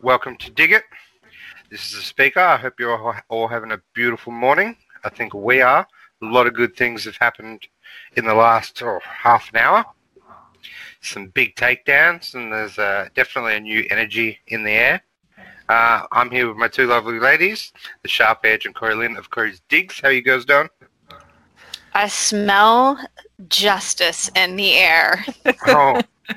Welcome to Dig It. This is the speaker. I hope you're all- having a beautiful morning. I think we are. A lot of good things have happened in the last oh, half an hour. Some big takedowns, and there's uh, definitely a new energy in the air. Uh, I'm here with my two lovely ladies, the Sharp Edge and Corey Lynn of Corey's Digs. How you guys doing? I smell justice in the air. Oh,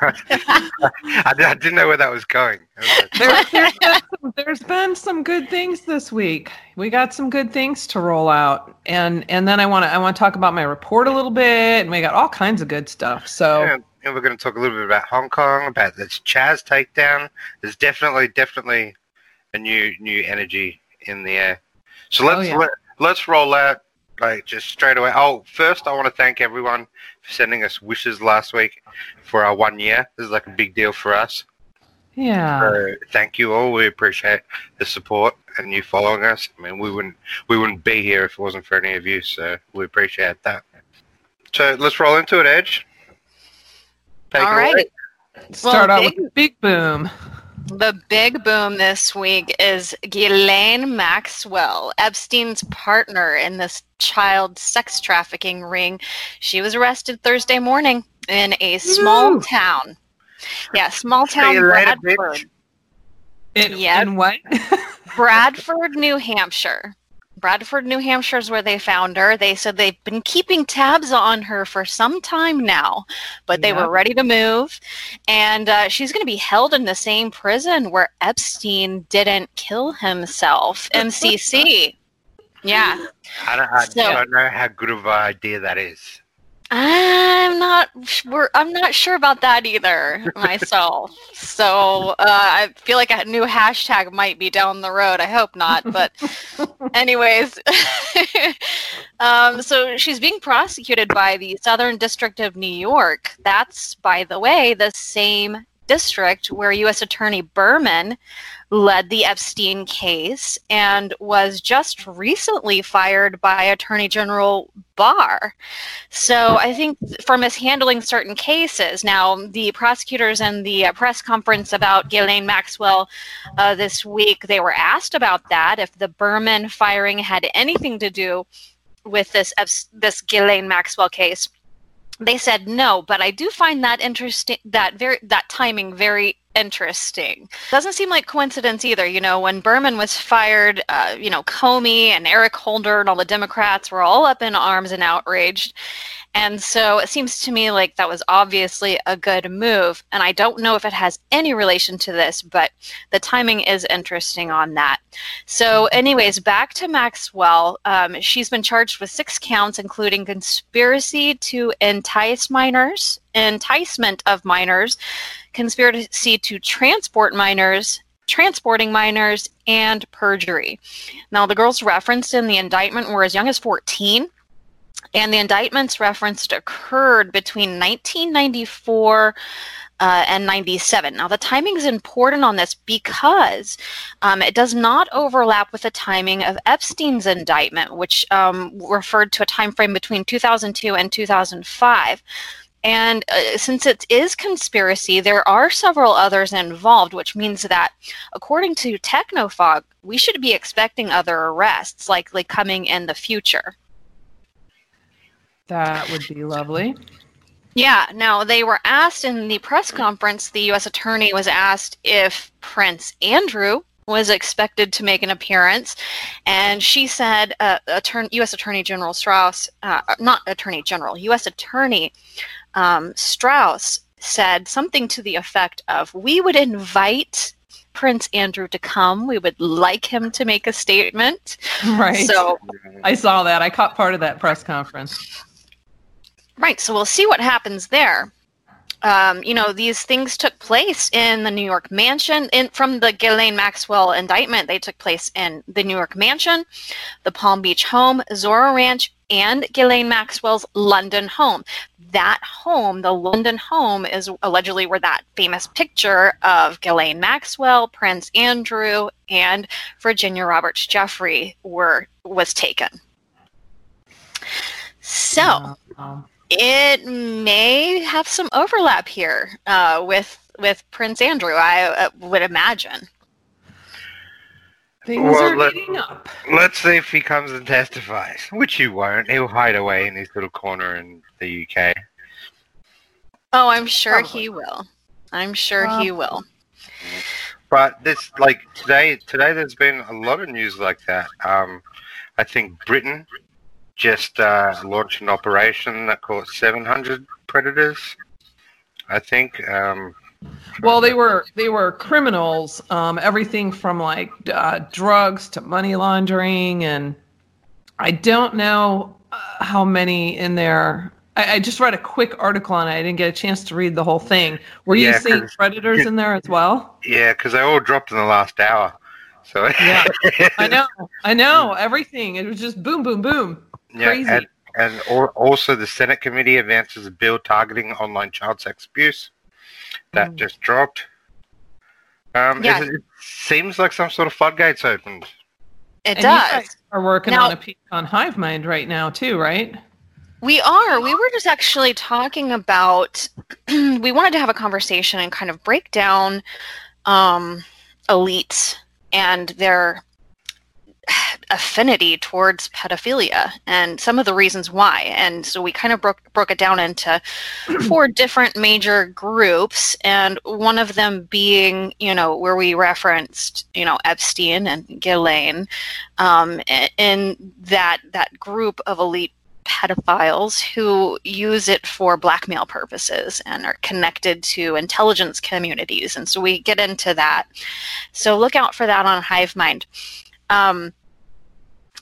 I, I didn't know where that was going. I was like, There, there's, been some, there's been some good things this week. We got some good things to roll out, and and then I want to I want to talk about my report a little bit, and we got all kinds of good stuff. So And, and we're going to talk a little bit about Hong Kong, about this Chaz takedown. There's definitely, definitely a new, new energy in the air. So oh, let's Oh, yeah. let, let's roll out like just straight away. Oh, first I want to thank everyone for sending us wishes last week for our one year. This is like a big deal for us. yeah, So thank you all. We appreciate the support and you following us. I mean, we wouldn't we wouldn't be here if it wasn't for any of you. So we appreciate that. So let's roll into it, Edge. Take it All away. right. start well, out big- with the big boom. The big boom this week is Ghislaine Maxwell, Epstein's partner in this child sex trafficking ring. She was arrested Thursday morning in a small Woo. town. Yeah, small town See you later, Bradford. bitch. In, Yep. in what? Bradford, New Hampshire. Bradford, New Hampshire is where they found her. They said they've been keeping tabs on her for some time now, but they Yep. were ready to move. And uh, she's going to be held in the same prison where Epstein didn't kill himself, MCC. Yeah. I don't, I So- don't know how good of an idea that is. I'm not sure. I'm not sure about that either myself. so uh, I feel like a new hashtag might be down the road. I hope not, but anyways. um, so she's being prosecuted by the Southern District of New York. That's, by the way, the same district where U.S. Attorney Berman led the Epstein case and was just recently fired by Attorney General Barr. So I think for mishandling certain cases. Now, the prosecutors in the uh, press conference about Ghislaine Maxwell uh, this week, they were asked about that, if the Berman firing had anything to do with this this Ghislaine Maxwell case. They said no, but I do find that interesting. That very that timing very interesting. Doesn't seem like coincidence either. You know, when Berman was fired, uh, you know, Comey and Eric Holder and all the Democrats were all up in arms and outraged. And so it seems to me like that was obviously a good move. And I don't know if it has any relation to this, but the timing is interesting on that. So, anyways, back to Maxwell. Um, she's been charged with six counts, including conspiracy to entice minors, enticement of minors, conspiracy to transport minors, transporting minors, and perjury. Now, the girls referenced in the indictment were as young as 14, and the indictments referenced occurred between 1994 uh, and 97. Now, the timing is important on this because um, it does not overlap with the timing of Epstein's indictment, which um, referred to a time frame between 2002 and 2005. And uh, since it is conspiracy, there are several others involved, which means that, according to Technofog, we should be expecting other arrests likely coming in the future. That would be lovely. Yeah, now they were asked in the press conference, the U.S. Attorney was asked if Prince Andrew was expected to make an appearance, and she said, uh, Attorney, U.S. Attorney General Strauss, uh, not Attorney General, U.S. Attorney um, Strauss said something to the effect of, We would invite Prince Andrew to come. We would like him to make a statement. Right. So, I saw that. I caught part of that press conference. Right. So we'll see what happens there. Um, you know, these things took place in the New York mansion. In, from the Ghislaine Maxwell indictment, they took place in the New York mansion, the Palm Beach home, Zorro Ranch, and Ghislaine Maxwell's London home. That home, the London home, is allegedly where that famous picture of Ghislaine Maxwell, Prince Andrew, and Virginia Roberts Giuffre were was taken. So it may have some overlap here uh, with with Prince Andrew. I uh, would imagine. Things Well, are let- heating up. Let's see if he comes and testifies, which he won't. He'll hide away in his little corner in the UK. Oh, I'm sure Probably. he will. I'm sure he will. But this, like today, today there's been a lot of news like that. Um, I think Britain just uh, launched an operation that caught 700 predators. I think. Um, Well, they were they were criminals. Um, everything from like uh, drugs to money laundering, and I don't know uh, how many in there. I, I just read a quick article on it. I didn't get a chance to read the whole thing. Were you Yeah, seeing predators in there as well? yeah, because they all dropped in the last hour. So Yeah. I know, I know everything. It was just boom, boom, boom. Yeah, Crazy. And, and al- also the Senate committee advances a bill targeting online child sex abuse. That Mm. just dropped. Um, Yeah. it, it seems like some sort of floodgates opened. It And you does. guys are working Now- on a piece on Hive Mind right now too, right? We are. We were just actually talking about. we wanted to have a conversation and kind of break down um, elites and their affinity towards pedophilia and some of the reasons why. And so we kind of broke broke it down into four different major groups, and one of them being, you know, where we referenced, you know, Epstein and Ghislaine, um, in that that group of elite pedophiles who use it for blackmail purposes and are connected to intelligence communities. And so we get into that. So look out for that on Hive Mind. Um,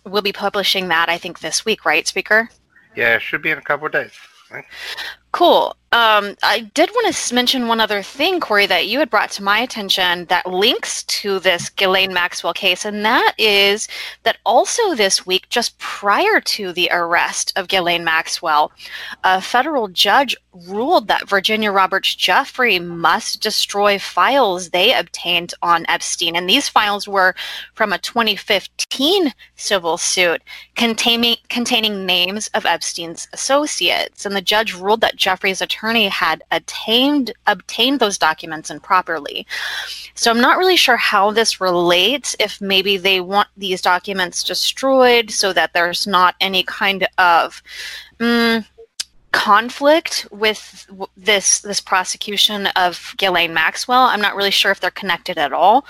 we'll be publishing that, I think, this week, right, Speaker? Yeah, it should be in a couple of days. Cool. Um, I did want to mention one other thing, Corey, that you had brought to my attention that links to this Ghislaine Maxwell case, and that is that also this week, just prior to the arrest of Ghislaine Maxwell, a federal judge ruled that Virginia Roberts Giuffre must destroy files they obtained on Epstein. And these files were from a 2015 civil suit containing containing names of Epstein's associates. And the judge ruled that Giuffre's attorney had attained obtained those documents improperly. So I'm not really sure how this relates. If maybe they want these documents destroyed so that there's not any kind of mm, conflict with this this prosecution of Ghislaine Maxwell. I'm not really sure if they're connected at all,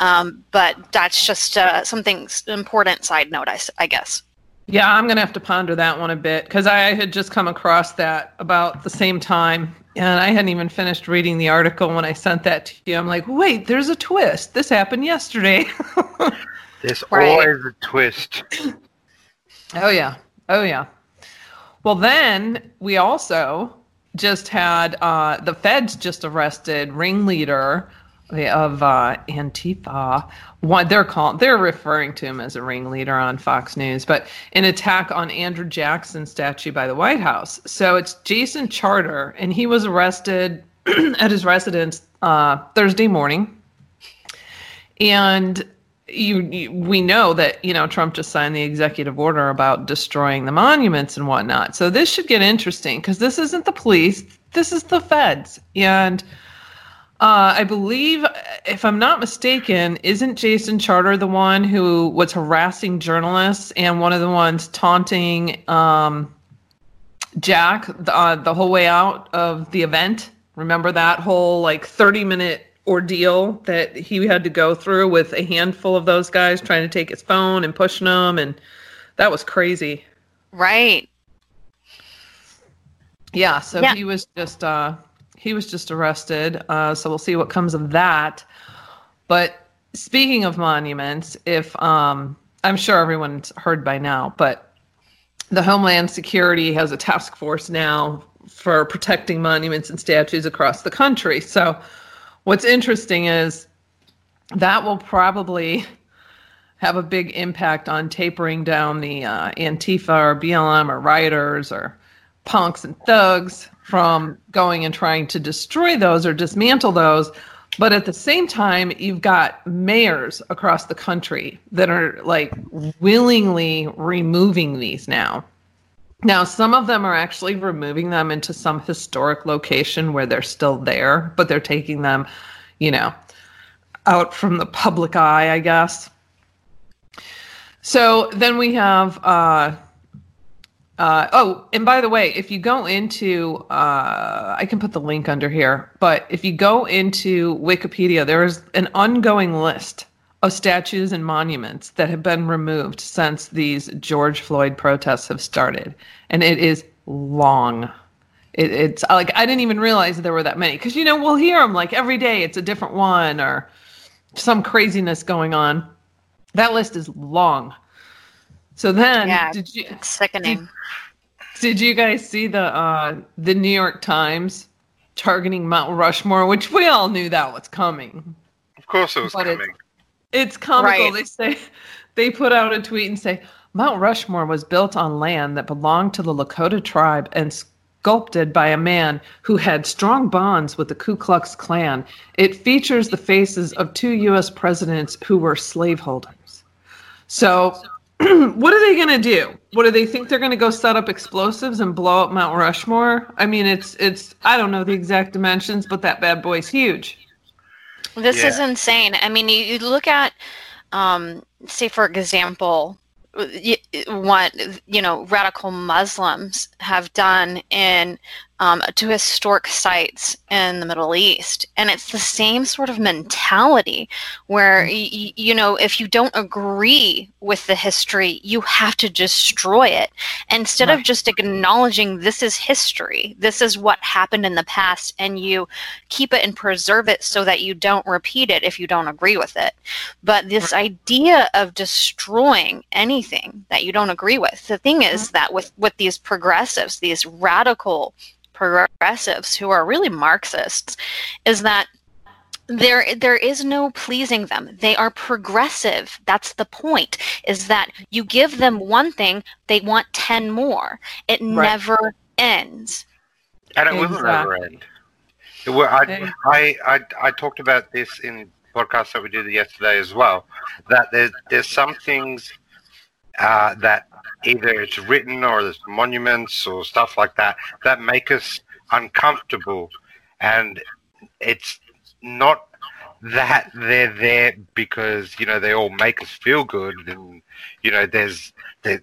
um, but that's just uh, something important side note, I guess. Yeah, I'm gonna have to ponder that one a bit because I had just come across that about the same time, and I hadn't even finished reading the article when I sent that to you. I'm like, wait, there's a twist. This happened yesterday. There's Right. always a twist. oh yeah, oh yeah. Well, then we also just had uh, the feds just arrested ringleader of uh, Antifa. What they're called, they're referring to him as a ringleader on Fox News, but an attack on Andrew Jackson statue by the White House. So it's Jason Charter, and he was arrested at his residence uh, Thursday morning. And you, you, we know that you know Trump just signed the executive order about destroying the monuments and whatnot. So this should get interesting because this isn't the police, this is the feds, and uh, I believe, if I'm not mistaken, isn't Jason Charter the one who was harassing journalists and one of the ones taunting um, Jack the, uh, the whole way out of the event? Remember that whole like 30 minute ordeal that he had to go through with a handful of those guys trying to take his phone and pushing him, and that was crazy. Right. Yeah, so Yeah. he was just uh he was just arrested. Uh so we'll see what comes of that. But speaking of monuments, if um I'm sure everyone's heard by now, but the Homeland Security has a task force now for protecting monuments and statues across the country. So what's interesting is that will probably have a big impact on tapering down the uh, Antifa or BLM or rioters or punks and thugs from going and trying to destroy those or dismantle those. But at the same time, you've got mayors across the country that are like willingly removing these now. Now, some of them are actually removing them into some historic location where they're still there, but they're taking them, you know, out from the public eye, I guess. So then we have, uh, uh, oh, and by the way, if you go into, uh, I can put the link under here, but if you go into Wikipedia, there is an ongoing list of statues and monuments that have been removed since these George Floyd protests have started. And it is long. It, it's like, I didn't even realize there were that many. Because, you know, we'll hear them like every day, it's a different one or some craziness going on. That list is long. So then, Yeah, did you It's sickening. did, did you guys see the uh, the New York Times targeting Mount Rushmore, which we all knew that was coming. Of course, it was But it's- coming. It's comical. Right. They say they put out a tweet and say Mount Rushmore was built on land that belonged to the Lakota tribe and sculpted by a man who had strong bonds with the Ku Klux Klan. It features the faces of two U.S. presidents who were slaveholders. So, what are they going to do? What do they think they're going to go set up explosives and blow up Mount Rushmore? I mean, it's it's I don't know the exact dimensions, but that bad boy's huge. This is insane. I mean, you, you look at, um, say, for example, what you know radical Muslims have done in um, to historic sites in the Middle East, and it's the same sort of mentality where y- y- you know if you don't agree with the history, you have to destroy it. Instead of just acknowledging this is history, this is what happened in the past, and you keep it and preserve it so that you don't repeat it if you don't agree with it. But this idea of destroying anything that you don't agree with, the thing is that with with these progressives, these radical progressives who are really Marxists, is that there there is no pleasing them. They are progressive. That's the point is that you give them one thing they want 10 more. It never ends. And it will never end. It will- I, I, I, I talked about this in podcast that we did yesterday as well. That there's there's some things uh, that either it's written or there's monuments or stuff like that that make us uncomfortable, and it's not that they're there because you know they all make us feel good and you know there's there,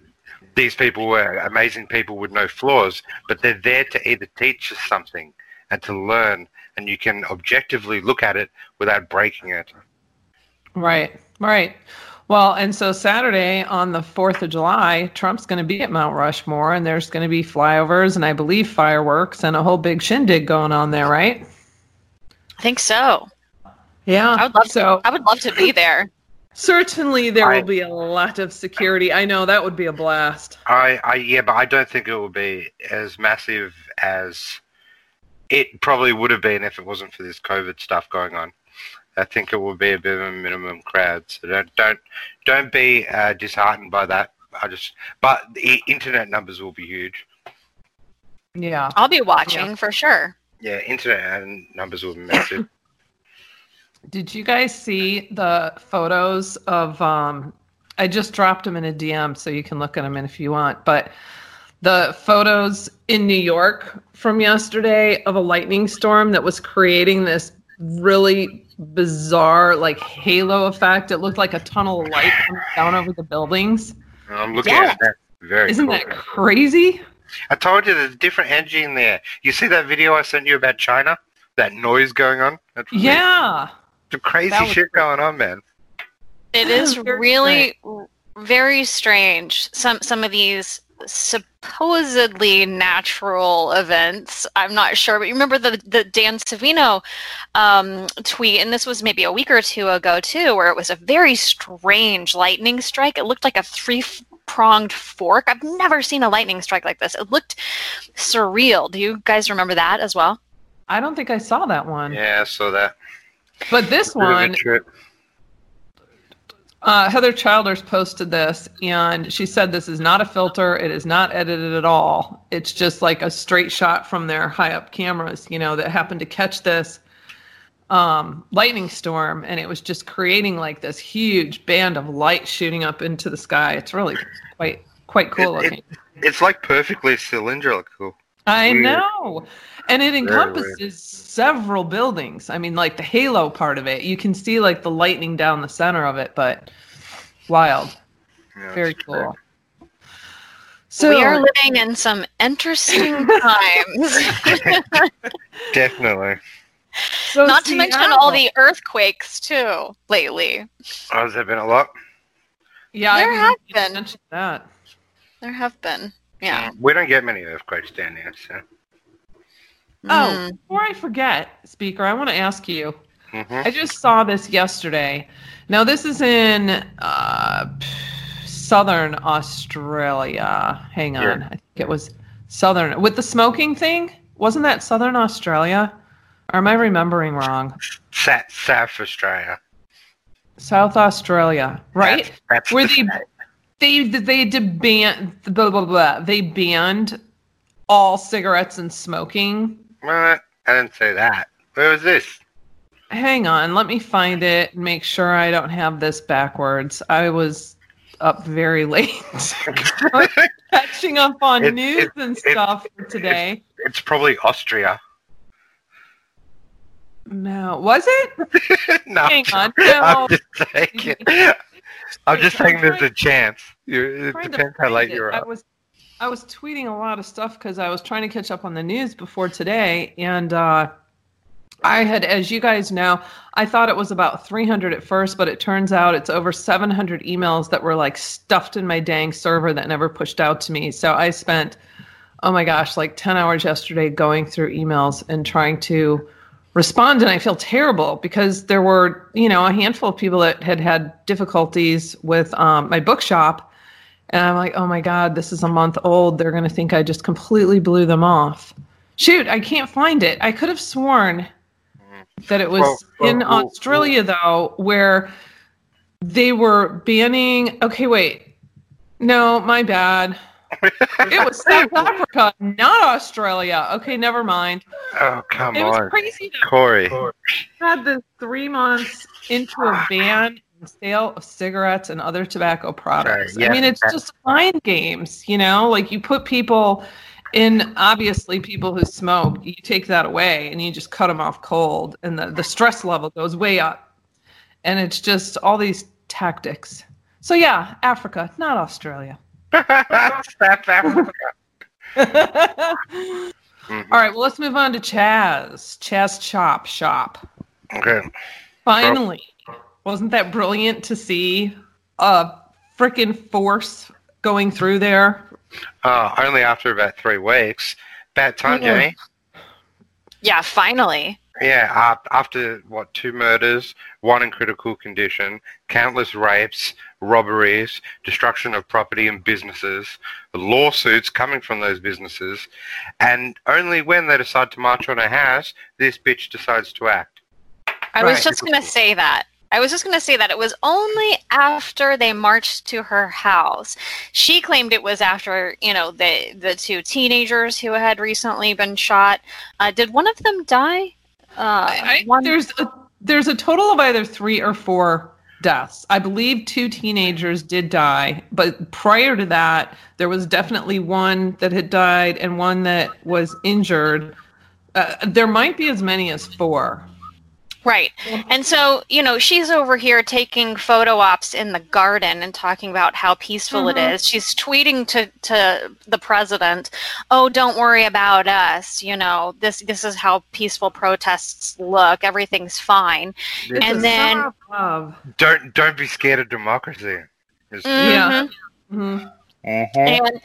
these people were amazing people with no flaws but they're there to either teach us something and to learn and you can objectively look at it without breaking it Right, right. Well, and so Saturday on the 4th of July, Trump's going to be at Mount Rushmore and there's going to be flyovers and I believe fireworks and a whole big shindig going on there, right? i think so Yeah. i would love so i would love to be there certainly there I- will be a lot of security. I know that would be a blast. I, I yeah but i don't think it will be as massive as it probably would have been if it wasn't for this covid stuff going on i think it will be a bit of a minimum crowd so don't don't don't be uh, disheartened by that. I just but the internet numbers will be huge. Yeah. i'll be watching for sure. Yeah internet numbers will be massive. Did you guys see the photos of um I just dropped them in a DM so you can look at them in if you want, but the photos in New York from yesterday of a lightning storm that was creating this really bizarre like halo effect. It looked like a tunnel of light coming down over the buildings. i'm looking Yeah. at that very Isn't cool. that crazy? I told you there's a different energy in there. You see that video I sent you about China? That noise going on? That's Yeah. Some crazy That was shit going on, man. It is Very really very strange. Some some of these supposedly natural events. I'm not sure, but you remember the the Dan Scavino um, tweet, and this was maybe a week or two ago too, where it was a very strange lightning strike. It looked like a three pronged fork. I've never seen a lightning strike like this. It looked surreal. Do you guys remember that as well? I don't think I saw that one. Yeah, I saw that. But this Bit of a one trip. Uh, Heather Childers posted this, and she said this is not a filter. It is not edited at all. It's just like a straight shot from their high up cameras, you know, that happened to catch this um, lightning storm, and it was just creating like this huge band of light shooting up into the sky. It's really quite quite cool It- it- looking. It's like perfectly cylindrical. I weird. know. And it encompasses several buildings. I mean, like the halo part of it. You can see like the lightning down the center of it, but wild. Yeah, Very it's cool. So we are living in some interesting times. Definitely. so Not to mention all the earthquakes too lately. Oh, has there been a lot? Yeah, There I have been. that. There have been. Yeah. We don't get many earthquakes down here, so. Oh, Mm. before I forget, speaker, I want to ask you. hmm I just saw this yesterday. Now, this is in uh, southern Australia. Hang on. Yeah. I think it was southern. With the smoking thing? Wasn't that southern Australia? Or am I remembering wrong? South, South Australia. South Australia, right? That's, that's Where the they state. they they did ban blah blah blah. They banned all cigarettes and smoking. Well, I didn't say that. Where was this? Hang on, let me find it and make sure I don't have this backwards. I was up very late catching up on It- news it- and it- stuff for today. it's probably Austria. No, was it? no, Hang I'm on. No. I'm just saying. I'm just saying there's a chance. You, it depends how late you're I up. was I was tweeting a lot of stuff because I was trying to catch up on the news before today, and uh, I had, as you guys know, I thought it was about 300 at first, but it turns out it's over 700 emails that were like stuffed in my dang server that never pushed out to me. So I spent, oh my gosh, like 10 hours yesterday going through emails and trying to respond and i feel terrible because there were you know a handful of people that had had difficulties with um, my bookshop and i'm like oh my god this is a month old. They're going to think i just completely blew them off. Shoot i can't find it. I could have sworn that it was Well, well, in well, australia though where they were banning okay wait. No my bad. It was south africa not australia. Okay never mind. Oh, come it was on. crazy that Corey. we had this three months into a ban sale of cigarettes and other tobacco products. Sorry, I mean, it's just mind games, you know? Like you put people in, obviously, people who smoke, you take that away and you just cut them off cold, and the, the stress level goes way up. And it's just all these tactics. So, yeah, Africa, not Australia. Africa. Mhm. All right, well, let's move on to Chaz. Chaz Chop Shop. Okay. Finally. Wasn't that brilliant to see a freaking force going through there? Uh, only after about three weeks. Bad time, Yeah. Jenny. Yeah, finally. Yeah, uh, after what two murders, one in critical condition, countless rapes, robberies, destruction of property and businesses, lawsuits coming from those businesses, and only when they decide to march on a house, this bitch decides to act. I Right. was just going to say that. I was just going to say that it was only after they marched to her house. She claimed it was after, you know, the the two teenagers who had recently been shot. Uh, did one of them die? Uh, I, one- there's a, there's a total of either three or four deaths. I believe two teenagers did die, but prior to that, there was definitely one that had died and one that was injured. Uh, there might be as many as four. Right. And so, you know, she's over here taking photo ops in the garden and talking about how peaceful it Mhm. is. She's tweeting to, to the president, "Oh, don't worry about us. You know, this this is how peaceful protests look. Everything's fine." It's And then- summer of love. Don't don't be scared of democracy. It's- Yeah. Mhm. Mhm. And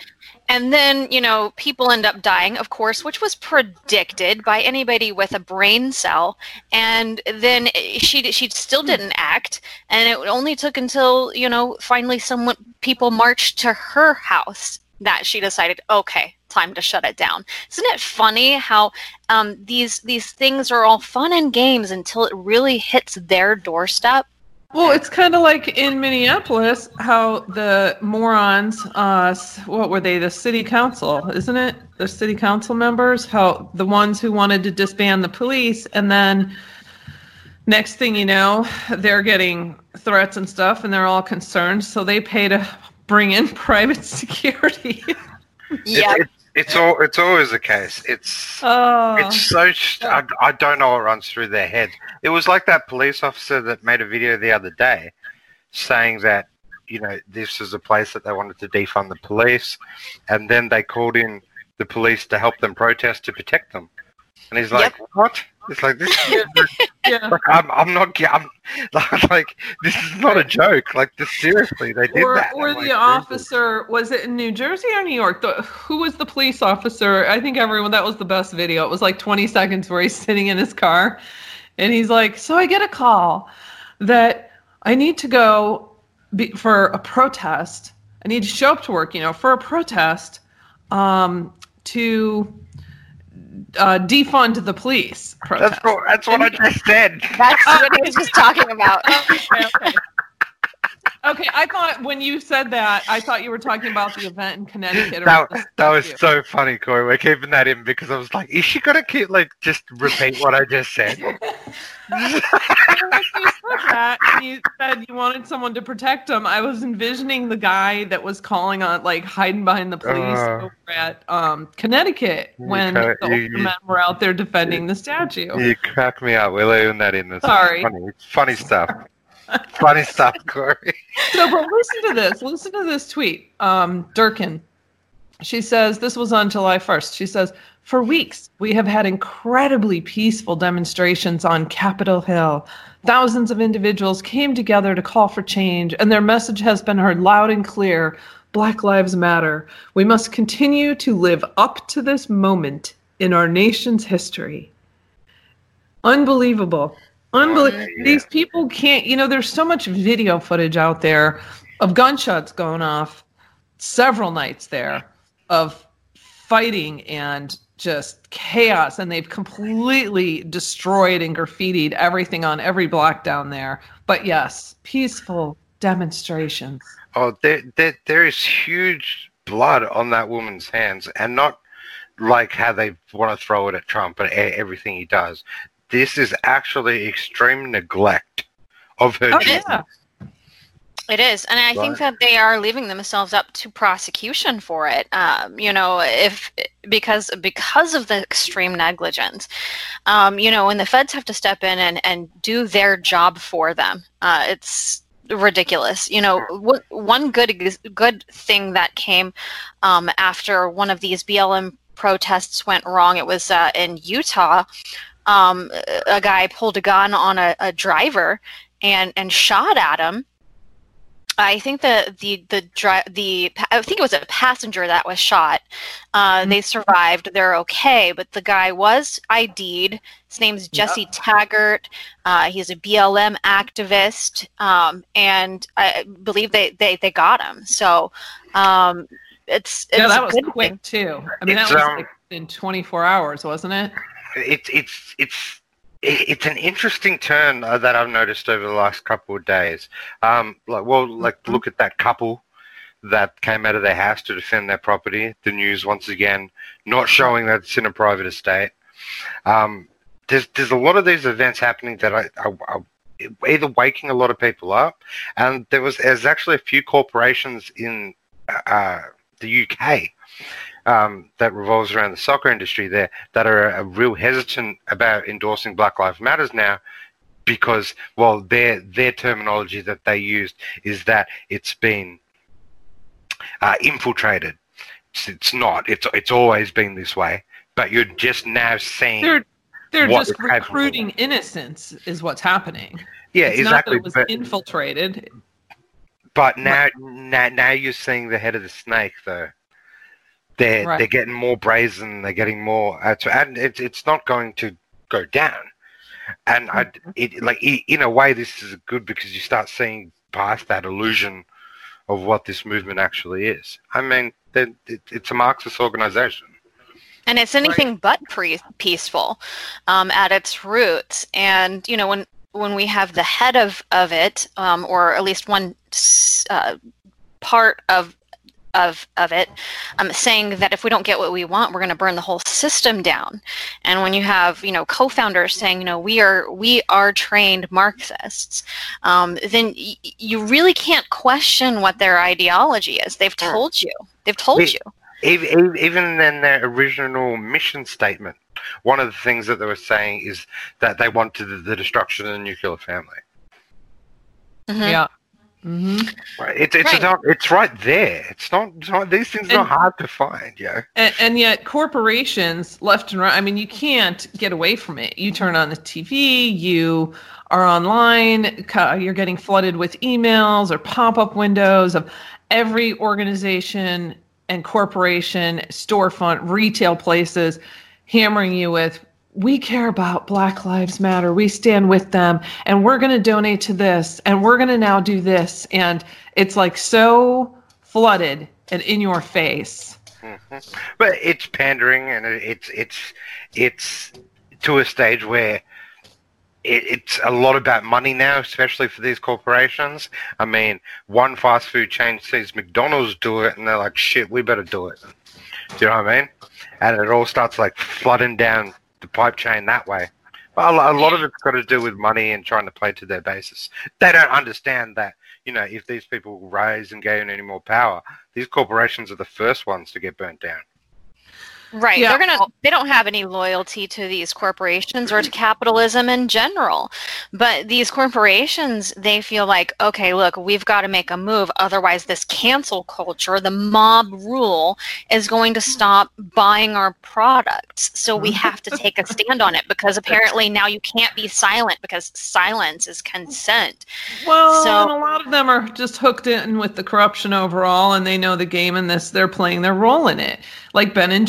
and then, you know, people end up dying, of course, which was predicted by anybody with a brain cell. And then she she still didn't act, and it only took until, you know, finally someone people marched to her house that she decided, okay, time to shut it down. Isn't it funny how um, these these things are all fun and games until it really hits their doorstep? Well, it's kind of like in Minneapolis how the morons, uh, what were they? The city council, isn't it? The city council members, how the ones who wanted to disband the police, and then next thing you know, they're getting threats and stuff, and they're all concerned. So they pay to bring in private security. Yeah. It's all. It's always the case. It's. oh, It's so. I, I don't know what runs through their head. It was like that police officer that made a video the other day saying that, you know, this is a place that they wanted to defund the police. And then they called in the police to help them protest to protect them. And he's like, what? It's like, this yeah. like, I'm, I'm not, I'm, like, this is not a joke. Like, this, seriously, they did Or, that. or I'm the like, officer was it in New Jersey or New York? The, who was the police officer? I think everyone that was the best video. It was like 20 seconds where he's sitting in his car, and he's like, "So I get a call that I need to go be, for a protest. I need to show up to work, you know, for a protest um, to uh, defund the police." Protest. That's what, that's what I just said. That's what he was just talking about. okay, okay. Okay, I thought when you said that, I thought you were talking about the event in Connecticut. That, that was so funny, Corey. We're keeping that in because I was like, is she gonna keep like just repeat what I just said? You said that, and you said you wanted someone to protect him. I was envisioning the guy that was calling on, like, hiding behind the police Uh. over at um, Connecticut when the you- you- men were out there defending the statue. You crack me up. We're leaving that in. It's Sorry. funny. Funny stuff. Funny stuff, Corey. So, but listen to this. Listen to this tweet. Um, Durkan. She says, this was on July 1st. She says, for weeks, we have had incredibly peaceful demonstrations on Capitol Hill. Thousands of individuals came together to call for change, and their message has been heard loud and clear Black Lives Matter. We must continue to live up to this moment in our nation's history. Unbelievable. Unbelievable. Oh, yeah. These people can't, you know, there's so much video footage out there of gunshots going off several nights there of fighting and just chaos. And they've completely destroyed and graffitied everything on every block down there. But yes, peaceful demonstrations. Oh, there, there, there is huge blood on that woman's hands, and not like how they want to throw it at Trump and everything he does. This is actually extreme neglect of her Oh, duties. yeah. It is, and I think that they are leaving themselves up to prosecution for it. Um, you know, if because because of the extreme negligence, um, you know, and the feds have to step in and and do their job for them. Uh, it's ridiculous. You know, what, one good good thing that came um, after one of these BLM protests went wrong. It was uh, in Utah. Um, a guy pulled a gun on a, a driver and and shot at him. I think the the the dri- the I think it was a passenger that was shot. Uh, They survived. They're okay, but the guy was ID'd. His name's Jesse Taggart. Uh, he's a BLM activist, um, and I believe they, they, they got him. So um, it's, it's Yeah, a that was good quick thing. too. I mean, It's, that was um, like in 24 hours, wasn't it? It's it's it's it's an interesting turn uh, that I've noticed over the last couple of days. Um, like, well, like Mhm. look at that couple that came out of their house to defend their property. The news once again not showing that it's in a private estate. Um, there's there's a lot of these events happening that I, I, I either waking a lot of people up, and there was there's actually a few corporations in uh, the UK um, that revolves around the soccer industry there that are uh, real hesitant about endorsing Black Lives Matters now because, well, their their terminology that they used is that it's been uh, infiltrated. It's, it's not. It's it's always been this way, but you're just now seeing. They're they're just recruiting innocence, is what's happening. yeah, it's exactly. Not that it was but, infiltrated. but now, now, now you're seeing the head of the snake, though. They're Right. they're getting more brazen. They're getting more, to, and it's it's not going to go down. And I, Mm-hmm. it like in a way, this is good because you start seeing past that illusion of what this movement actually is. I mean, it, it's a Marxist organization. and it's anything but pre- peaceful um, at its roots. And you know, when when we have the head of of it, um, or at least one uh, part of of of it, um, saying that if we don't get what we want, we're going to burn the whole system down. And when you have you know co-founders saying, you know, we are we are trained Marxists, um, then y- you really can't question what their ideology is. They've told you. They've told We- you. Even, even in their original mission statement, one of the things that they were saying is that they wanted the, the destruction of the nuclear family. Mhm. Yeah. Hmm Right. It's it's Right. not it's right there. It's not, it's not these things are hard to find, yo. And, and yet, corporations left and right. I mean, you can't get away from it. You turn on the TV, you are online, you're getting flooded with emails or pop up windows of every organization and corporation, storefront, retail places hammering you with, we care about Black Lives Matter. We stand with them and we're going to donate to this and we're going to now do this. And it's like so flooded and in your face. But it's pandering, and it's it's it's to a stage where it, it's a lot about money now, especially for these corporations. I mean, one fast food chain sees McDonald's do it, and they're like, "Shit, we better do it." Do you know what I mean? And it all starts like flooding down the pipe chain that way. But a lot of it's got to do with money and trying to play to their basis. They don't understand that, you know, if these people rise and gain any more power, these corporations are the first ones to get burnt down. Right. Yeah. They're gonna they don't have any loyalty to these corporations or to capitalism in general. But these corporations, they feel like, okay, look, we've got to make a move. Otherwise this cancel culture, the mob rule, is going to stop buying our products. So we mm-hmm. have to take a stand on it because apparently now you can't be silent because silence is consent. Well, So- a lot of them are just hooked in with the corruption overall, and they know the game and this they're playing their role in it. Like Ben and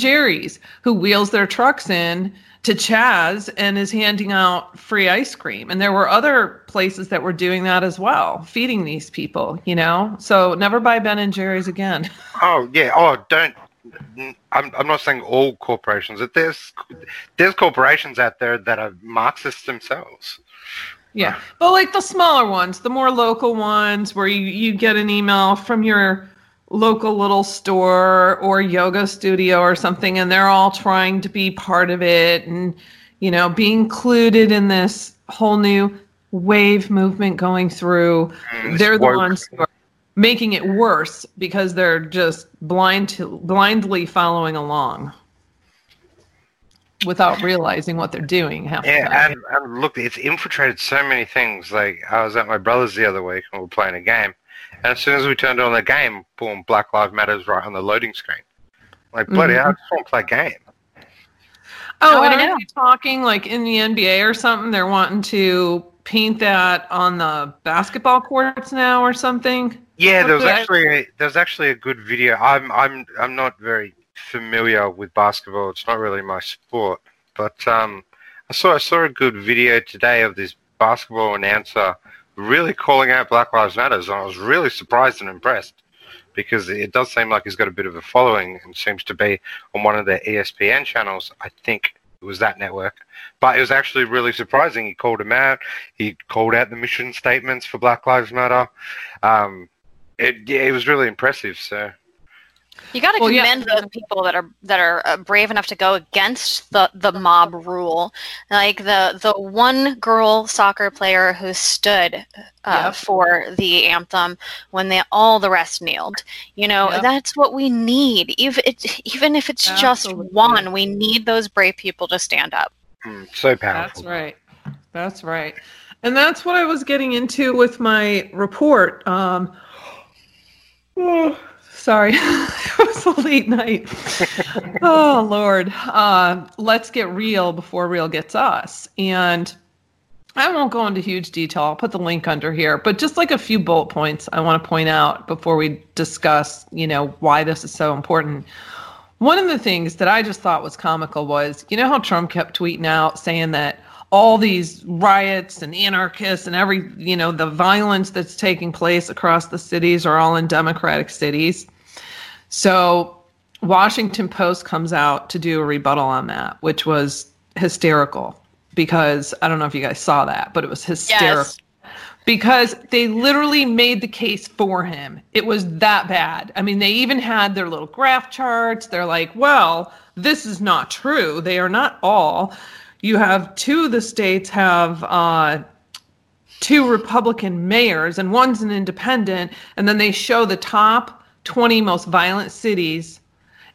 Who wheels their trucks in to Chaz and is handing out free ice cream. And there were other places that were doing that as well, feeding these people, you know? So never buy Ben and Jerry's again. Oh yeah. Oh, don't. I'm I'm not saying all corporations. That there's there's corporations out there that are Marxists themselves. Yeah. But like the smaller ones, the more local ones where you, you get an email from your local little store or yoga studio or something and they're all trying to be part of it and you know be included in this whole new wave movement going through Mm, they're the woke. ones who are making it worse because they're just blind to blindly following along without realizing what they're doing Yeah, and, and look, it's infiltrated so many things. Like I was at my brother's the other week and we were playing a game, and as soon as we turned on the game, boom, Black Lives Matters right on the loading screen. Like bloody Mhm. hell, I just want to play a game. Oh, Oh, and I are know. you talking like in the NBA or something? They're wanting to paint that on the basketball courts now or something. Yeah, there was actually a, there was actually a good video. I'm I'm I'm not very familiar with basketball. It's not really my sport, but um, I saw I saw a good video today of this basketball announcer really calling out Black Lives Matters, and I was really surprised and impressed because it does seem like he's got a bit of a following and seems to be on one of the E ESPN channels. I think it was that network, but it was actually really surprising. He called him out. He called out the mission statements for Black Lives Matter. Um, it yeah, it was really impressive. So You got to Well, yeah. commend those people that are that are uh, brave enough to go against the the mob rule. Like the the one girl soccer player who stood uh, Yep. for the anthem when they all the rest kneeled. You know, Yep. that's what we need. Even it, even if it's Absolutely. just one, we need those brave people to stand up. mm, so powerful. That's right. That's right. And that's what I was getting into with my report. Um, oh, sorry, it was a late night. oh Lord, uh, let's get real before real gets us. And I won't go into huge detail. I'll put the link under here, but just like a few bullet points I want to point out before we discuss, you know, why this is so important. One of the things that I just thought was comical was, you know how Trump kept tweeting out saying that all these riots and anarchists and every, you know, the violence that's taking place across the cities are all in democratic cities. So Washington Post comes out to do a rebuttal on that, which was hysterical because I don't know if you guys saw that, but it was hysterical. Yes. because they literally made the case for him. It was that bad. I mean, they even had their little graph charts. They're like, well, this is not true. They are not all. You have two of the states have uh, two Republican mayors, and one's an independent. And then they show the top 20 most violent cities,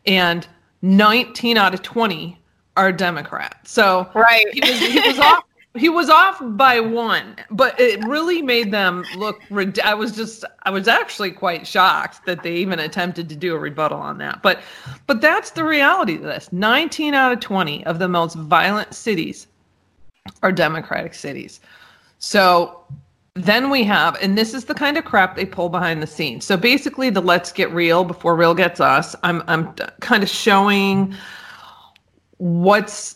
and 19 out of 20 are Democrats. So Right. he was, he was off. He was off by one, but it really made them look. I was just, I was actually quite shocked that they even attempted to do a rebuttal on that. But, but that's the reality of this. 19 out of 20 of the most violent cities are Democratic cities. So then we have, and this is the kind of crap they pull behind the scenes. So basically, the let's get real before real gets us. I'm I'm kind of showing what's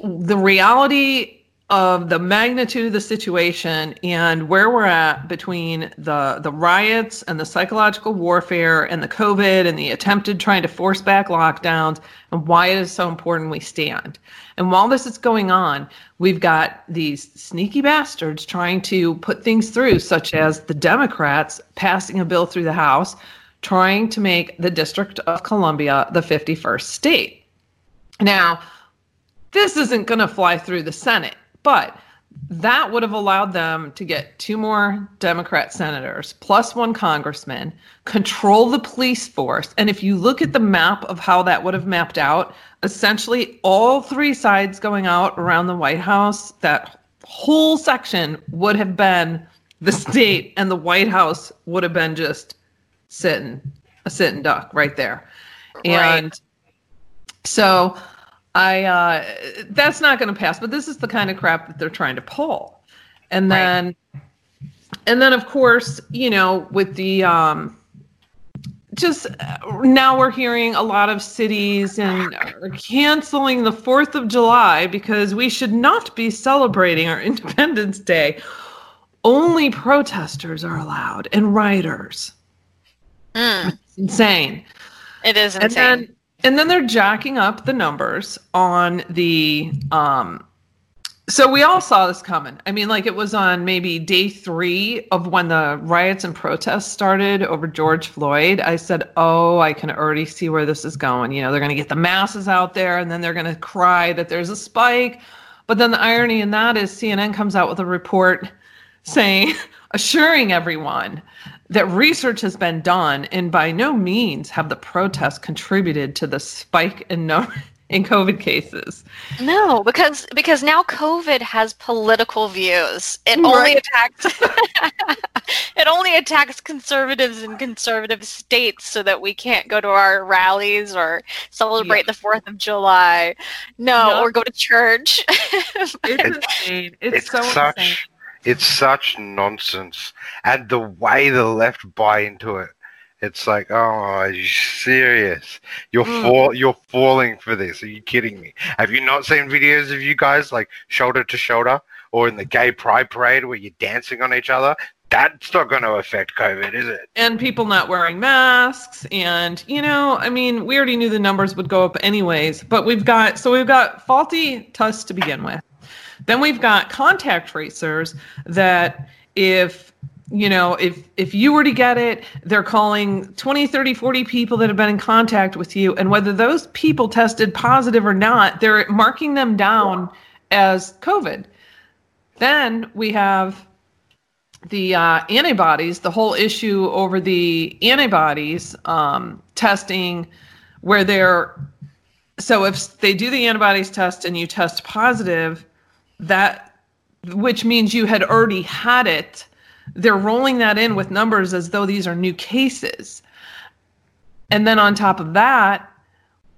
the reality of the magnitude of the situation and where we're at between the the riots and the psychological warfare and the covid and the attempted trying to force back lockdowns and why it is so important we stand. And while this is going on we've got these sneaky bastards trying to put things through such as the democrats passing a bill through the house trying to make the district of columbia the 51st state. Now this isn't going to fly through the Senate, but that would have allowed them to get two more Democrat senators plus one congressman, control the police force. And if you look at the map of how that would have mapped out, essentially all three sides going out around the White House, that whole section would have been the state, and the White House would have been just sitting, a sitting duck right there. Right. And so I uh that's not going to pass, but this is the kind of crap that they're trying to pull. And Right. then and then of course, you know, with the um just uh, now we're hearing a lot of cities and are canceling the 4th of July because we should not be celebrating our Independence Day. Only protesters are allowed and rioters. Mm, It's insane it is and insane. then and then they're jacking up the numbers on the um so we all saw this coming. I mean like it was on maybe day three of when the riots and protests started over george floyd. I said oh i can already see where this is going. You know they're going to get the masses out there and then they're going to cry that there's a spike. But then the irony in that is cnn comes out with a report saying assuring everyone that research has been done and by no means have the protests contributed to the spike in no in covid cases No, because because now COVID has political views. It only attacks it only attacks conservatives in conservative states so that we can't go to our rallies or celebrate the Fourth of July. No, Yep. or go to church. it's insane it's, It's so such insane it's such nonsense, and the way the left buy into it, it's like, oh, are you serious? You're Mm. fall, you're falling for this. Are you kidding me? Have you not seen videos of you guys like shoulder to shoulder, or in the gay pride parade where you're dancing on each other? That's not going to affect COVID, is it? and people not wearing masks and you know i mean we already knew the numbers would go up anyways but we've got so we've got faulty tests to begin with then we've got contact tracers that if you know if if you were to get it they're calling 20 30 40 people that have been in contact with you. And whether those people tested positive or not they're marking them down as covid. Then we have the uh, antibodies, the whole issue over the antibodies um, testing, where they're so if they do the antibodies test and you test positive, that which means you had already had it, they're rolling that in with numbers as though these are new cases. And then on top of that,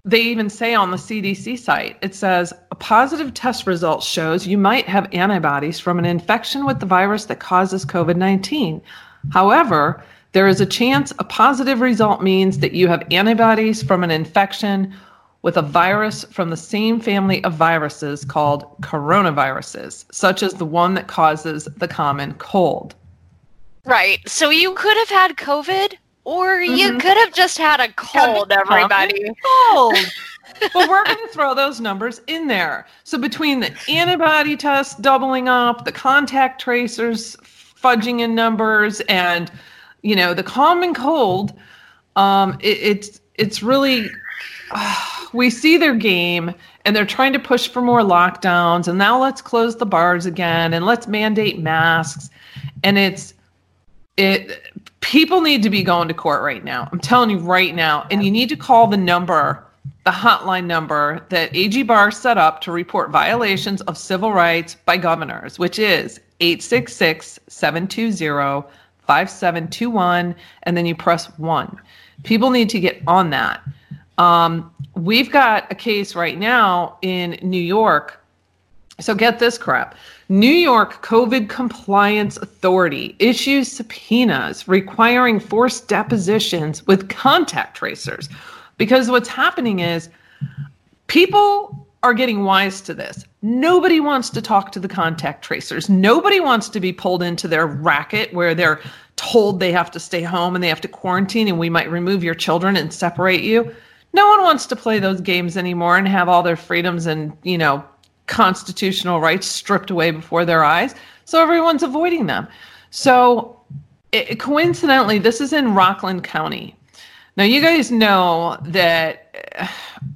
they even say on the CDC site, it says a positive test result shows you might have antibodies from an infection with the virus that causes COVID 19. However, there is a chance a positive result means that you have antibodies from an infection with a virus from the same family of viruses called coronaviruses, such as the one that causes the common cold. right. So you could have had COVID or you Mhm. could have just had a cold, everybody. cold. but we're going to throw those numbers in there. So between the antibody tests doubling up, the contact tracers fudging in numbers and you know the common cold um it, it's it's really we see their game and they're trying to push for more lockdowns and now let's close the bars again and let's mandate masks and it's it people need to be going to court right now i'm telling you right now and you need to call the number the hotline number that AG Barr set up to report violations of civil rights by governors, which is 866 720 5721, and then you press one. People need to get on that. Um, we've got a case right now in New York. So get this crap. New York COVID Compliance Authority issues subpoenas requiring forced depositions with contact tracers because what's happening is people are getting wise to this. Nobody wants to talk to the contact tracers. Nobody wants to be pulled into their racket where they're told they have to stay home and they have to quarantine and we might remove your children and separate you. No one wants to play those games anymore and have all their freedoms and, you know, constitutional rights stripped away before their eyes. So everyone's avoiding them. So it, coincidentally, this is in Rockland County. Now, you guys know that uh,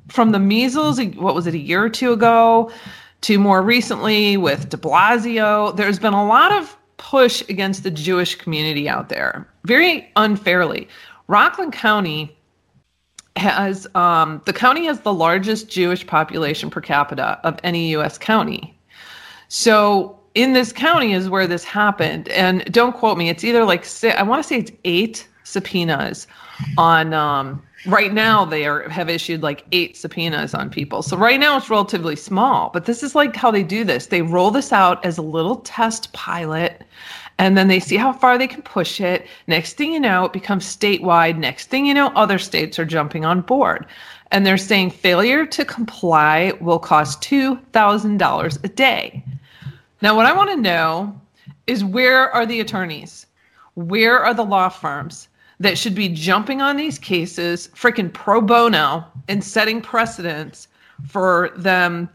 from the measles, what was it, a year or two ago, to more recently with de Blasio, there's been a lot of push against the Jewish community out there, very unfairly. Rockland County has, um, the county has the largest Jewish population per capita of any U.S. county. So, in this county is where this happened. And don't quote me, it's either like, I want to say it's eight subpoenas on um, right now they are have issued like eight subpoenas on people so right now it's relatively small but this is like how they do this they roll this out as a little test pilot and then they see how far they can push it. Next thing you know it becomes statewide. Next thing you know other states are jumping on board. And they're saying failure to comply will cost $2000 a day. Now what i want to know is where are the attorneys? Where are the law firms that should be jumping on these cases freaking pro bono and setting precedents for them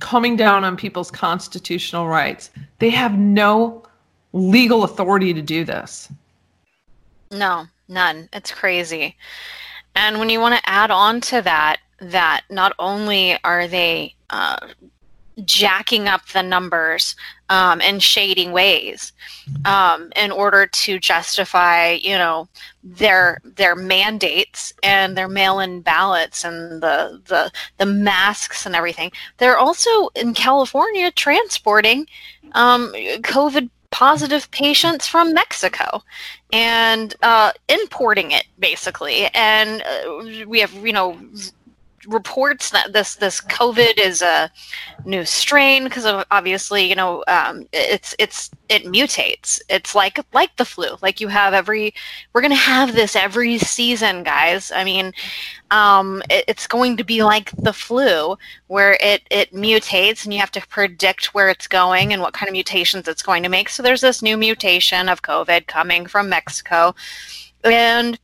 coming down on people's constitutional rights. They have no legal authority to do this. No, none. It's crazy. And when you want to add on to that, that not only are they uh, jacking up the numbers um, in shading ways um, in order to justify, you know, their their mandates and their mail-in ballots and the the the masks and everything. They're also in California transporting um, COVID positive patients from Mexico and uh, importing it basically. And uh, we have, you know, reports that this this COVID is a new strain because obviously you know um, it's it's it mutates. It's like like the flu. Like you have every we're gonna have this every season, guys. I mean, um, it, it's going to be like the flu where it it mutates and you have to predict where it's going and what kind of mutations it's going to make. So there's this new mutation of COVID coming from Mexico, and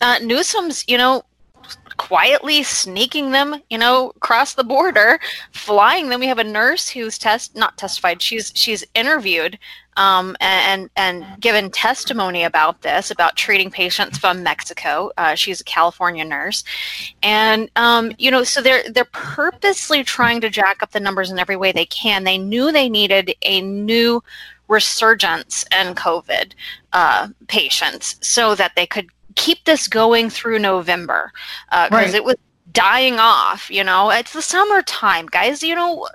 uh, Newsom's you know quietly sneaking them, you know, across the border, flying them. We have a nurse who's test not testified. She's she's interviewed um, and and given testimony about this, about treating patients from Mexico. Uh, she's a California nurse, and um, you know, so they're they're purposely trying to jack up the numbers in every way they can. They knew they needed a new resurgence in COVID uh, patients so that they could keep this going through November because uh, right. it was dying off you know? It's the summertime guys. You know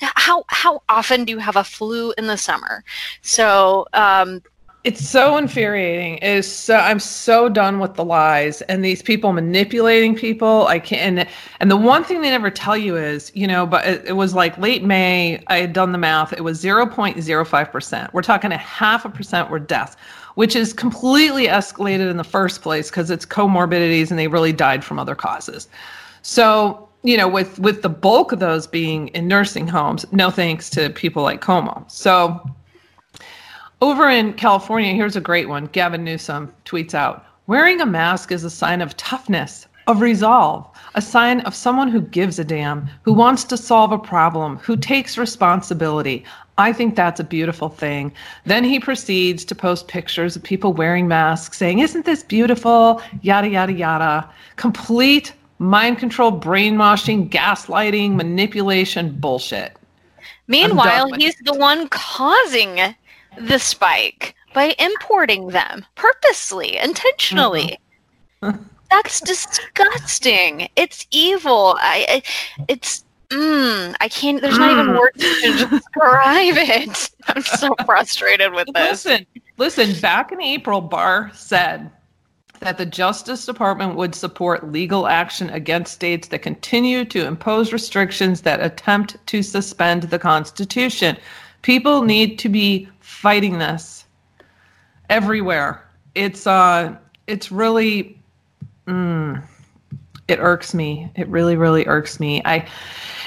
how how often do you have a flu in the summer? So um it's so infuriating. Is so i'm so done with the lies and these people manipulating people. I can't and, and the one thing they never tell you is you know but it, it was like late may i had done the math. It was 0.05% we're talking a half a percent were deaths which is completely escalated in the first place because it's comorbidities and they really died from other causes. So, you know, with with the bulk of those being in nursing homes, no thanks to people like Cuomo. So, over in California, here's a great one. Gavin Newsom tweets out, "Wearing a mask is a sign of toughness, of resolve, a sign of someone who gives a damn, who wants to solve a problem, who takes responsibility. I think that's a beautiful thing. Then he proceeds to post pictures of people wearing masks saying, Isn't this beautiful? Yada, yada, yada. Complete mind control, brainwashing, gaslighting, manipulation bullshit. Meanwhile, he's the one causing the spike by importing them purposely, intentionally. Mm-hmm. That's disgusting. It's evil. I, I it's mm, I can't. There's not even mm. words to describe it. I'm so frustrated with this. Listen, listen. Back in April, Barr said that the Justice Department would support legal action against states that continue to impose restrictions that attempt to suspend the Constitution. People need to be fighting this everywhere. It's uh, it's really, mm, it irks me. It really, really irks me. I,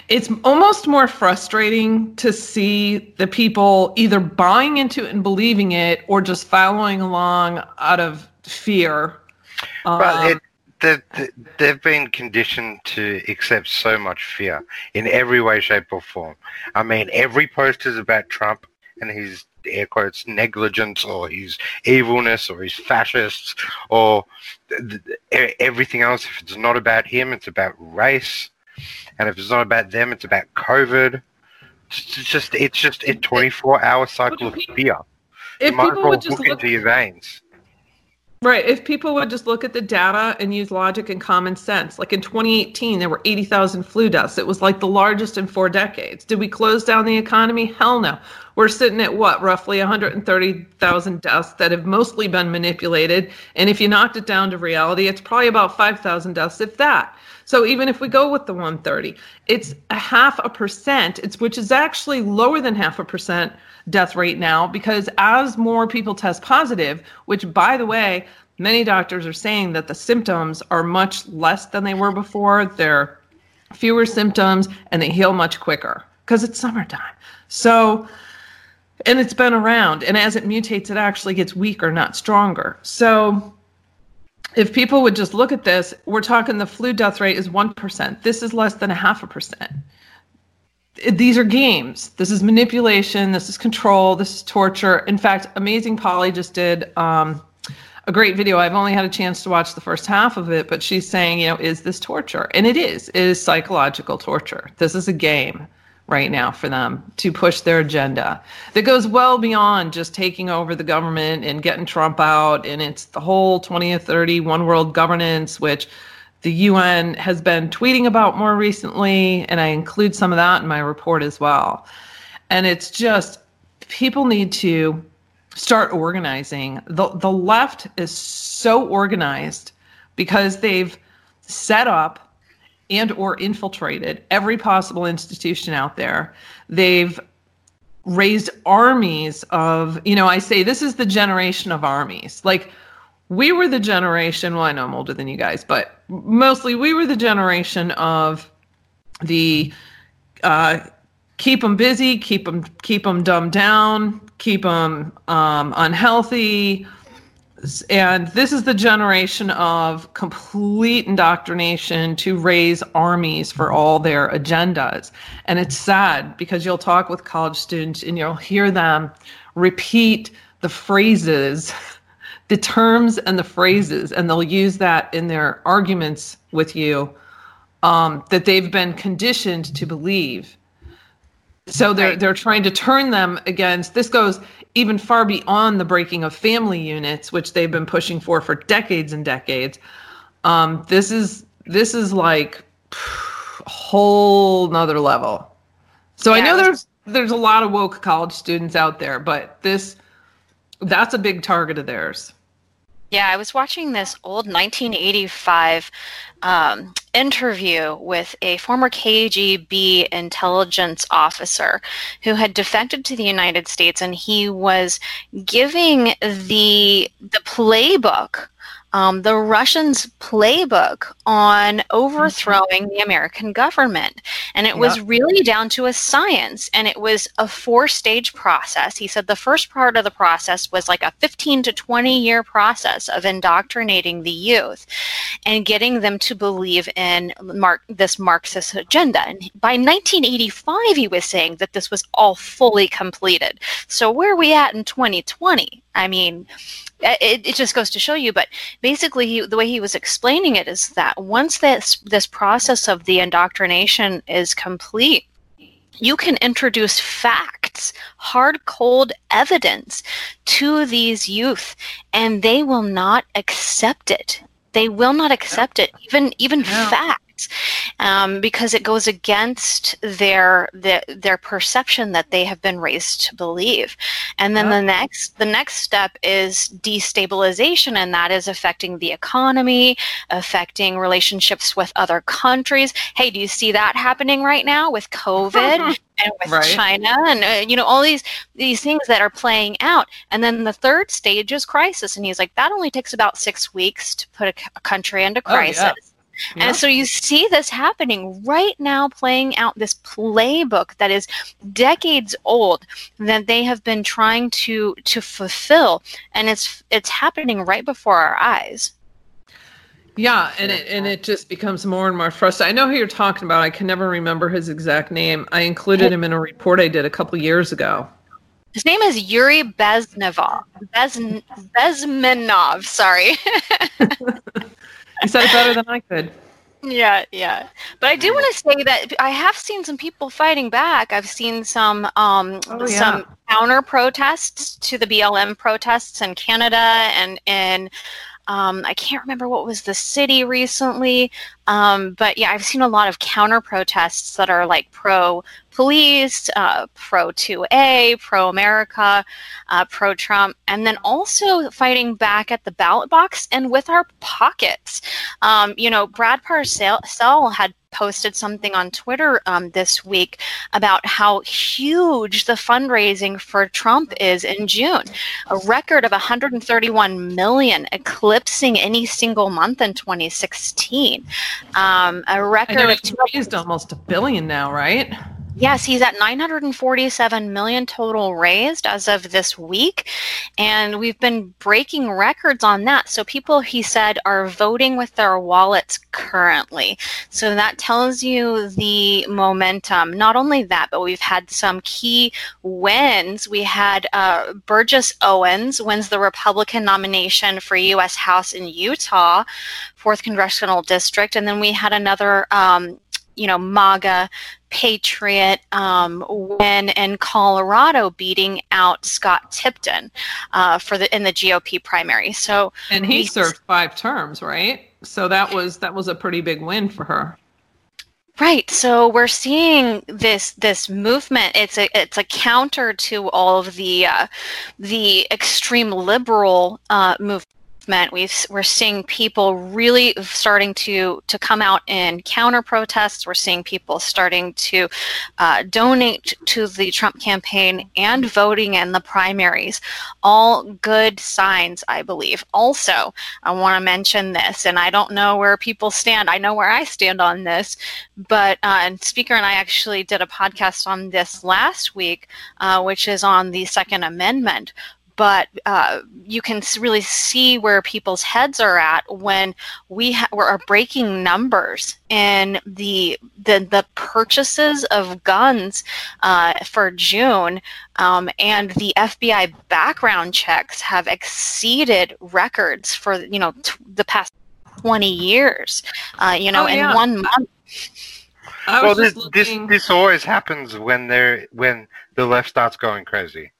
it's almost more frustrating to see the people either buying into it and believing it, or just following along out of fear but um, it, they've, they've been conditioned to accept so much fear in every way, shape, or form. I mean, every post is about Trump and his air quotes negligence or his evilness or his fascists or th- th- everything else. If it's not about him, it's about race, and if it's not about them, it's about COVID. It's just it's just a 24 hour cycle of fear. If might as well look into your veins. Right. If people would just look at the data and use logic and common sense, like in 2018, there were 80,000 flu deaths. It was like the largest in four decades. Did we close down the economy? Hell no. We're sitting at what, roughly 130,000 deaths that have mostly been manipulated. And if you knocked it down to reality, it's probably about 5,000 deaths, if that. So even if we go with the 130, it's a half a percent, it's which is actually lower than half a percent death rate now because as more people test positive, which by the way, many doctors are saying that the symptoms are much less than they were before. They're fewer symptoms and they heal much quicker because it's summertime. So and it's been around and as it mutates it actually gets weaker not stronger so if people would just look at this we're talking the flu death rate is 1% this is less than a half a percent these are games. This is manipulation. This is control. This is torture. In fact, Amazing Polly just did um, a great video. I've only had a chance to watch the first half of it, but she's saying, you know, is this torture? And it is. It is psychological torture. This is a game right now for them to push their agenda that goes well beyond just taking over the government and getting Trump out. And it's the whole 20 or 30 one world governance, which the UN has been tweeting about more recently, and I include some of that in my report as well. And it's just people need to start organizing. The the left is so organized because they've set up and or infiltrated every possible institution out there. They've raised armies of, you know, I say this is the generation of armies. Like we were the generation, well, I know I'm older than you guys, but mostly we were the generation of the uh, keep them busy, keep them keep them dumbed down, keep them um, unhealthy, and this is the generation of complete indoctrination to raise armies for all their agendas. And it's sad because you'll talk with college students and you'll hear them repeat the phrases the terms and the phrases, and they'll use that in their arguments with you um, that they've been conditioned to believe. So they're they're trying to turn them against. This goes even far beyond the breaking of family units, which they've been pushing for for decades and decades. Um, this is this is like a whole nother level. So yeah, I know there's there's a lot of woke college students out there, but this that's a big target of theirs. Yeah, I was watching this old 1985 um, interview with a former KGB intelligence officer who had defected to the United States, and he was giving the the playbook um, the Russians' playbook on overthrowing the American government. And it was really down to a science and it was a four stage process. He said the first part of the process was like a 15 to 20 year process of indoctrinating the youth and getting them to believe in Mark, this Marxist agenda. And by 1985, he was saying that this was all fully completed. So where are we at in 2020? I mean, it, it just goes to show you. But basically, he, the way he was explaining it is that once this this process of the indoctrination is complete, you can introduce facts, hard, cold evidence to these youth, and they will not accept it. They will not accept it, even even yeah. facts um, because it goes against their, their their perception that they have been raised to believe. And then the next the next step is destabilization, and that is affecting the economy, affecting relationships with other countries. Hey, do you see that happening right now with COVID? and with right. China and uh, you know all these these things that are playing out and then the third stage is crisis and he's like that only takes about 6 weeks to put a, a country into crisis oh, yeah. And so you see this happening right now, playing out this playbook that is decades old that they have been trying to to fulfill, and it's it's happening right before our eyes. Yeah, and it and it just becomes more and more frustrating. I know who you're talking about. I can never remember his exact name. I included him in a report I did a couple years ago. His name is Yuri Bezmenov. Bez, Bezmenov, sorry. You said it better than I could. Yeah, yeah. But I do want to say that I have seen some people fighting back. I've seen some um, oh, yeah. some counter protests to the BLM protests in Canada and in um, I can't remember what was the city recently, um, but yeah, I've seen a lot of counter protests that are like pro police, uh, pro 2A, pro America, uh, pro Trump, and then also fighting back at the ballot box and with our pockets. Um, you know, Brad Parscale had posted something on Twitter um, this week about how huge the fundraising for Trump is in June. A record of 131 million, eclipsing any single month in 2016. Um, a record I know of raised almost a billion now, right? Yes, he's at 947 million total raised as of this week. And we've been breaking records on that. So people, he said, are voting with their wallets currently. So that tells you the momentum. Not only that, but we've had some key wins. We had uh, Burgess Owens wins the Republican nomination for U.S. House in Utah, 4th Congressional District. And then we had another um, you know, MAGA Patriot um, win in Colorado, beating out Scott Tipton uh, for the in the GOP primary. So and he we, served five terms, right? So that was that was a pretty big win for her. Right. So we're seeing this this movement. It's a it's a counter to all of the uh, the extreme liberal uh, movement we are seeing people really starting to to come out in counter protests. We're seeing people starting to uh, donate to the Trump campaign and voting in the primaries. All good signs, I believe. Also, I want to mention this, and I don't know where people stand. I know where I stand on this, but uh, and Speaker and I actually did a podcast on this last week, uh, which is on the Second Amendment but uh, you can really see where people's heads are at when we ha- are breaking numbers in the the, the purchases of guns uh, for June, um, and the FBI background checks have exceeded records for you know t- the past twenty years. Uh, you know, oh, yeah. in one month. well, this, this this always happens when they're when the left starts going crazy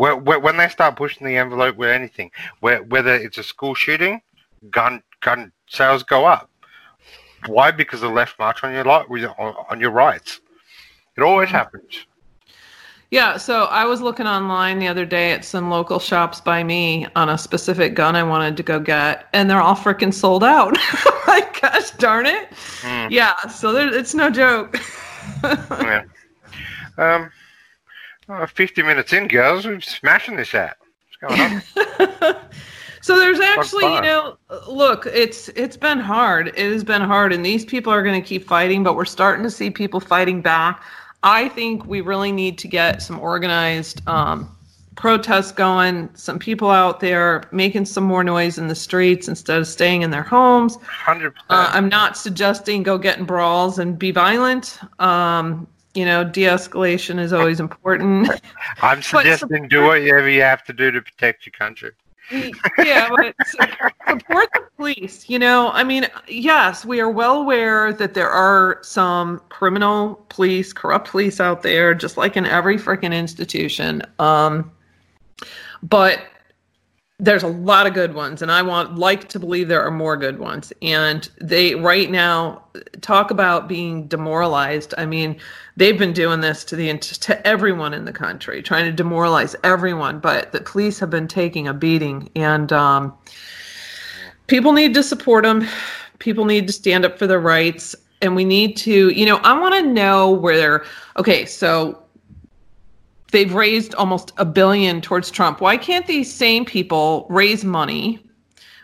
when they start pushing the envelope with anything, whether it's a school shooting, gun gun sales go up. Why? Because the left march on your lot on your rights. It always happens. Yeah, so I was looking online the other day at some local shops by me on a specific gun I wanted to go get, and they're all freaking sold out. like, gosh darn it! Mm. Yeah, so there, it's no joke. yeah. Um, Oh, 50 minutes in, girls. We're smashing this out. What's going on? So there's actually, you know, look, it's it's been hard. It has been hard, and these people are going to keep fighting, but we're starting to see people fighting back. I think we really need to get some organized um, protests going. Some people out there making some more noise in the streets instead of staying in their homes. Hundred Uh. I'm not suggesting go get in brawls and be violent. Um, you know, de-escalation is always important. I'm suggesting do whatever you have to do to protect your country. yeah, but support the police. You know, I mean, yes, we are well aware that there are some criminal police, corrupt police out there, just like in every freaking institution. Um, but there's a lot of good ones, and I want like to believe there are more good ones. And they right now talk about being demoralized. I mean, they've been doing this to the to everyone in the country, trying to demoralize everyone. But the police have been taking a beating, and um, people need to support them. People need to stand up for their rights, and we need to. You know, I want to know where. Okay, so they've raised almost a billion towards Trump. Why can't these same people raise money?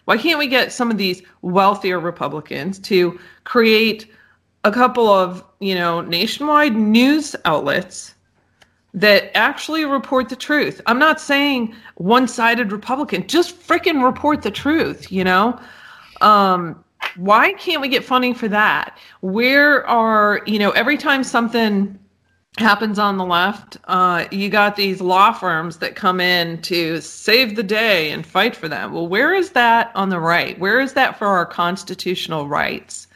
Why can't we get some of these wealthier Republicans to create a couple of, you know, nationwide news outlets that actually report the truth? I'm not saying one-sided Republican, just freaking report the truth, you know? Um why can't we get funding for that? Where are, you know, every time something happens on the left, uh, you got these law firms that come in to save the day and fight for them. Well, where is that on the right? Where is that for our constitutional rights?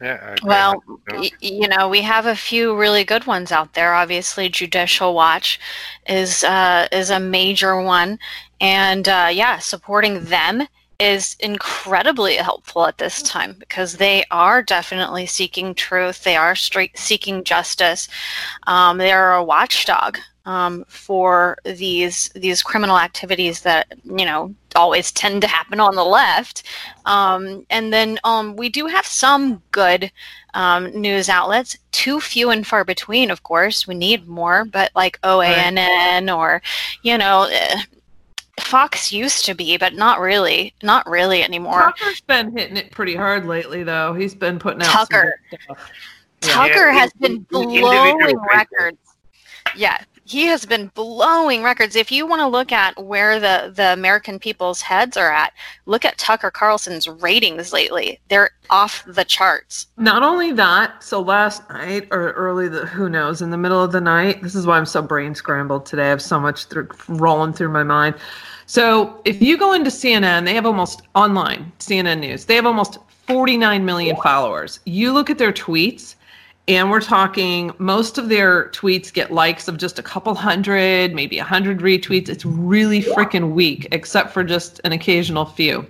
Yeah. Well, y- you know, we have a few really good ones out there. Obviously, Judicial Watch is uh, is a major one, and uh, yeah, supporting them is incredibly helpful at this time because they are definitely seeking truth. They are seeking justice. Um, they are a watchdog um, for these these criminal activities that you know always tend to happen on the left. Um, and then um, we do have some good um, news outlets, too few and far between, of course. We need more, but like OANN or, you know, eh, Fox used to be, but not really, not really anymore. Tucker's been hitting it pretty hard lately, though. He's been putting out some Tucker. good stuff. Tucker Yeah, has been blowing records. Yeah, he has been blowing records. If you want to look at where the, the American people's heads are at, look at Tucker Carlson's ratings lately. They're off the charts. Not only that, so last night or early the who knows in the middle of the night. This is why I'm so brain scrambled today. I have so much through, rolling through my mind. So if you go into CNN, they have almost online CNN News. They have almost 49 million followers. You look at their tweets, and we're talking most of their tweets get likes of just a couple hundred, maybe a hundred retweets. It's really freaking weak, except for just an occasional few.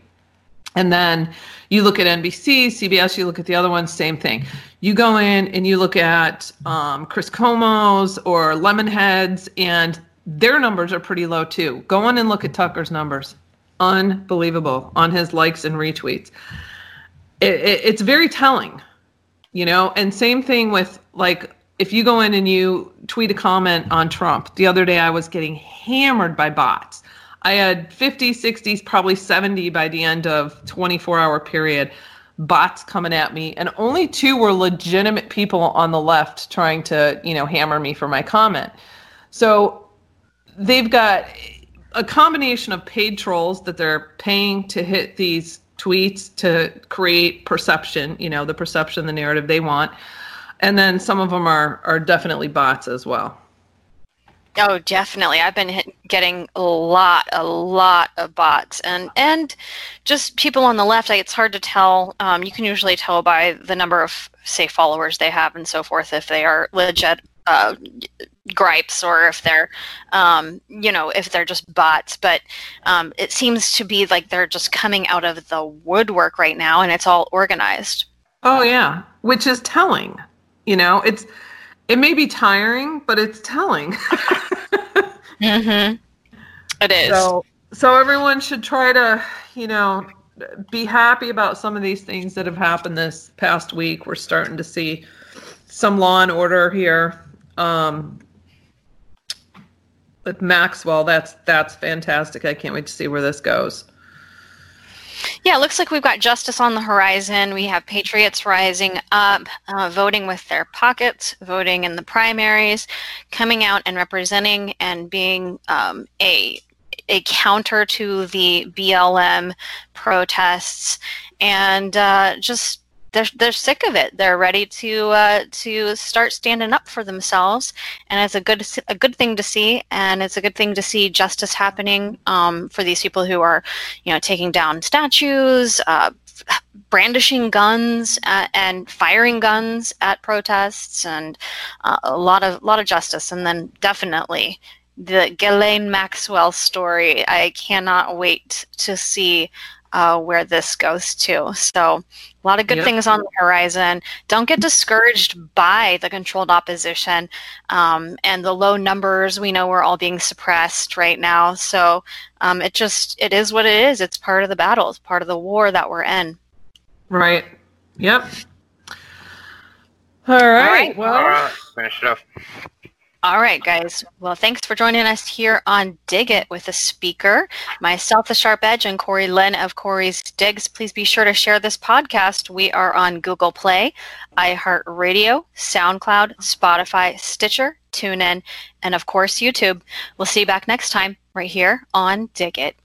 And then you look at NBC, CBS, you look at the other ones, same thing. You go in and you look at um, Chris Cuomo's or Lemonheads, and their numbers are pretty low too. Go in and look at Tucker's numbers. Unbelievable on his likes and retweets. It, it, it's very telling, you know, and same thing with like if you go in and you tweet a comment on Trump. The other day I was getting hammered by bots. I had 50, 60s, probably 70 by the end of 24 hour period bots coming at me and only two were legitimate people on the left trying to, you know, hammer me for my comment. So they've got a combination of paid trolls that they're paying to hit these tweets to create perception, you know, the perception, the narrative they want. And then some of them are are definitely bots as well. Oh, definitely. I've been getting a lot, a lot of bots, and and just people on the left. Like it's hard to tell. Um, you can usually tell by the number of say followers they have and so forth if they are legit uh, gripes or if they're, um, you know, if they're just bots. But um, it seems to be like they're just coming out of the woodwork right now, and it's all organized. Oh yeah, which is telling. You know, it's it may be tiring, but it's telling. Mm-hmm. It is. So, so everyone should try to, you know, be happy about some of these things that have happened this past week. We're starting to see some law and order here. Um, with Maxwell. That's that's fantastic. I can't wait to see where this goes. Yeah, it looks like we've got justice on the horizon. We have patriots rising up, uh, voting with their pockets, voting in the primaries, coming out and representing and being um, a a counter to the BLM protests, and uh, just they're they're sick of it. They're ready to uh, to start standing up for themselves, and it's a good a good thing to see. And it's a good thing to see justice happening um, for these people who are, you know, taking down statues, uh, brandishing guns, uh, and firing guns at protests, and uh, a lot of lot of justice. And then definitely the Ghislaine Maxwell story. I cannot wait to see uh, where this goes to. So, a lot of good yep. things on the horizon. Don't get discouraged by the controlled opposition um, and the low numbers. We know we're all being suppressed right now. So, um, it just it is what it is. It's part of the battle. It's part of the war that we're in. Right. Yep. All right. All right. Well, all right. finish it up. All right, guys. Well, thanks for joining us here on Dig It with a speaker. Myself, The Sharp Edge, and Corey Lynn of Corey's Digs. Please be sure to share this podcast. We are on Google Play, iHeartRadio, SoundCloud, Spotify, Stitcher, TuneIn, and of course, YouTube. We'll see you back next time right here on Dig It.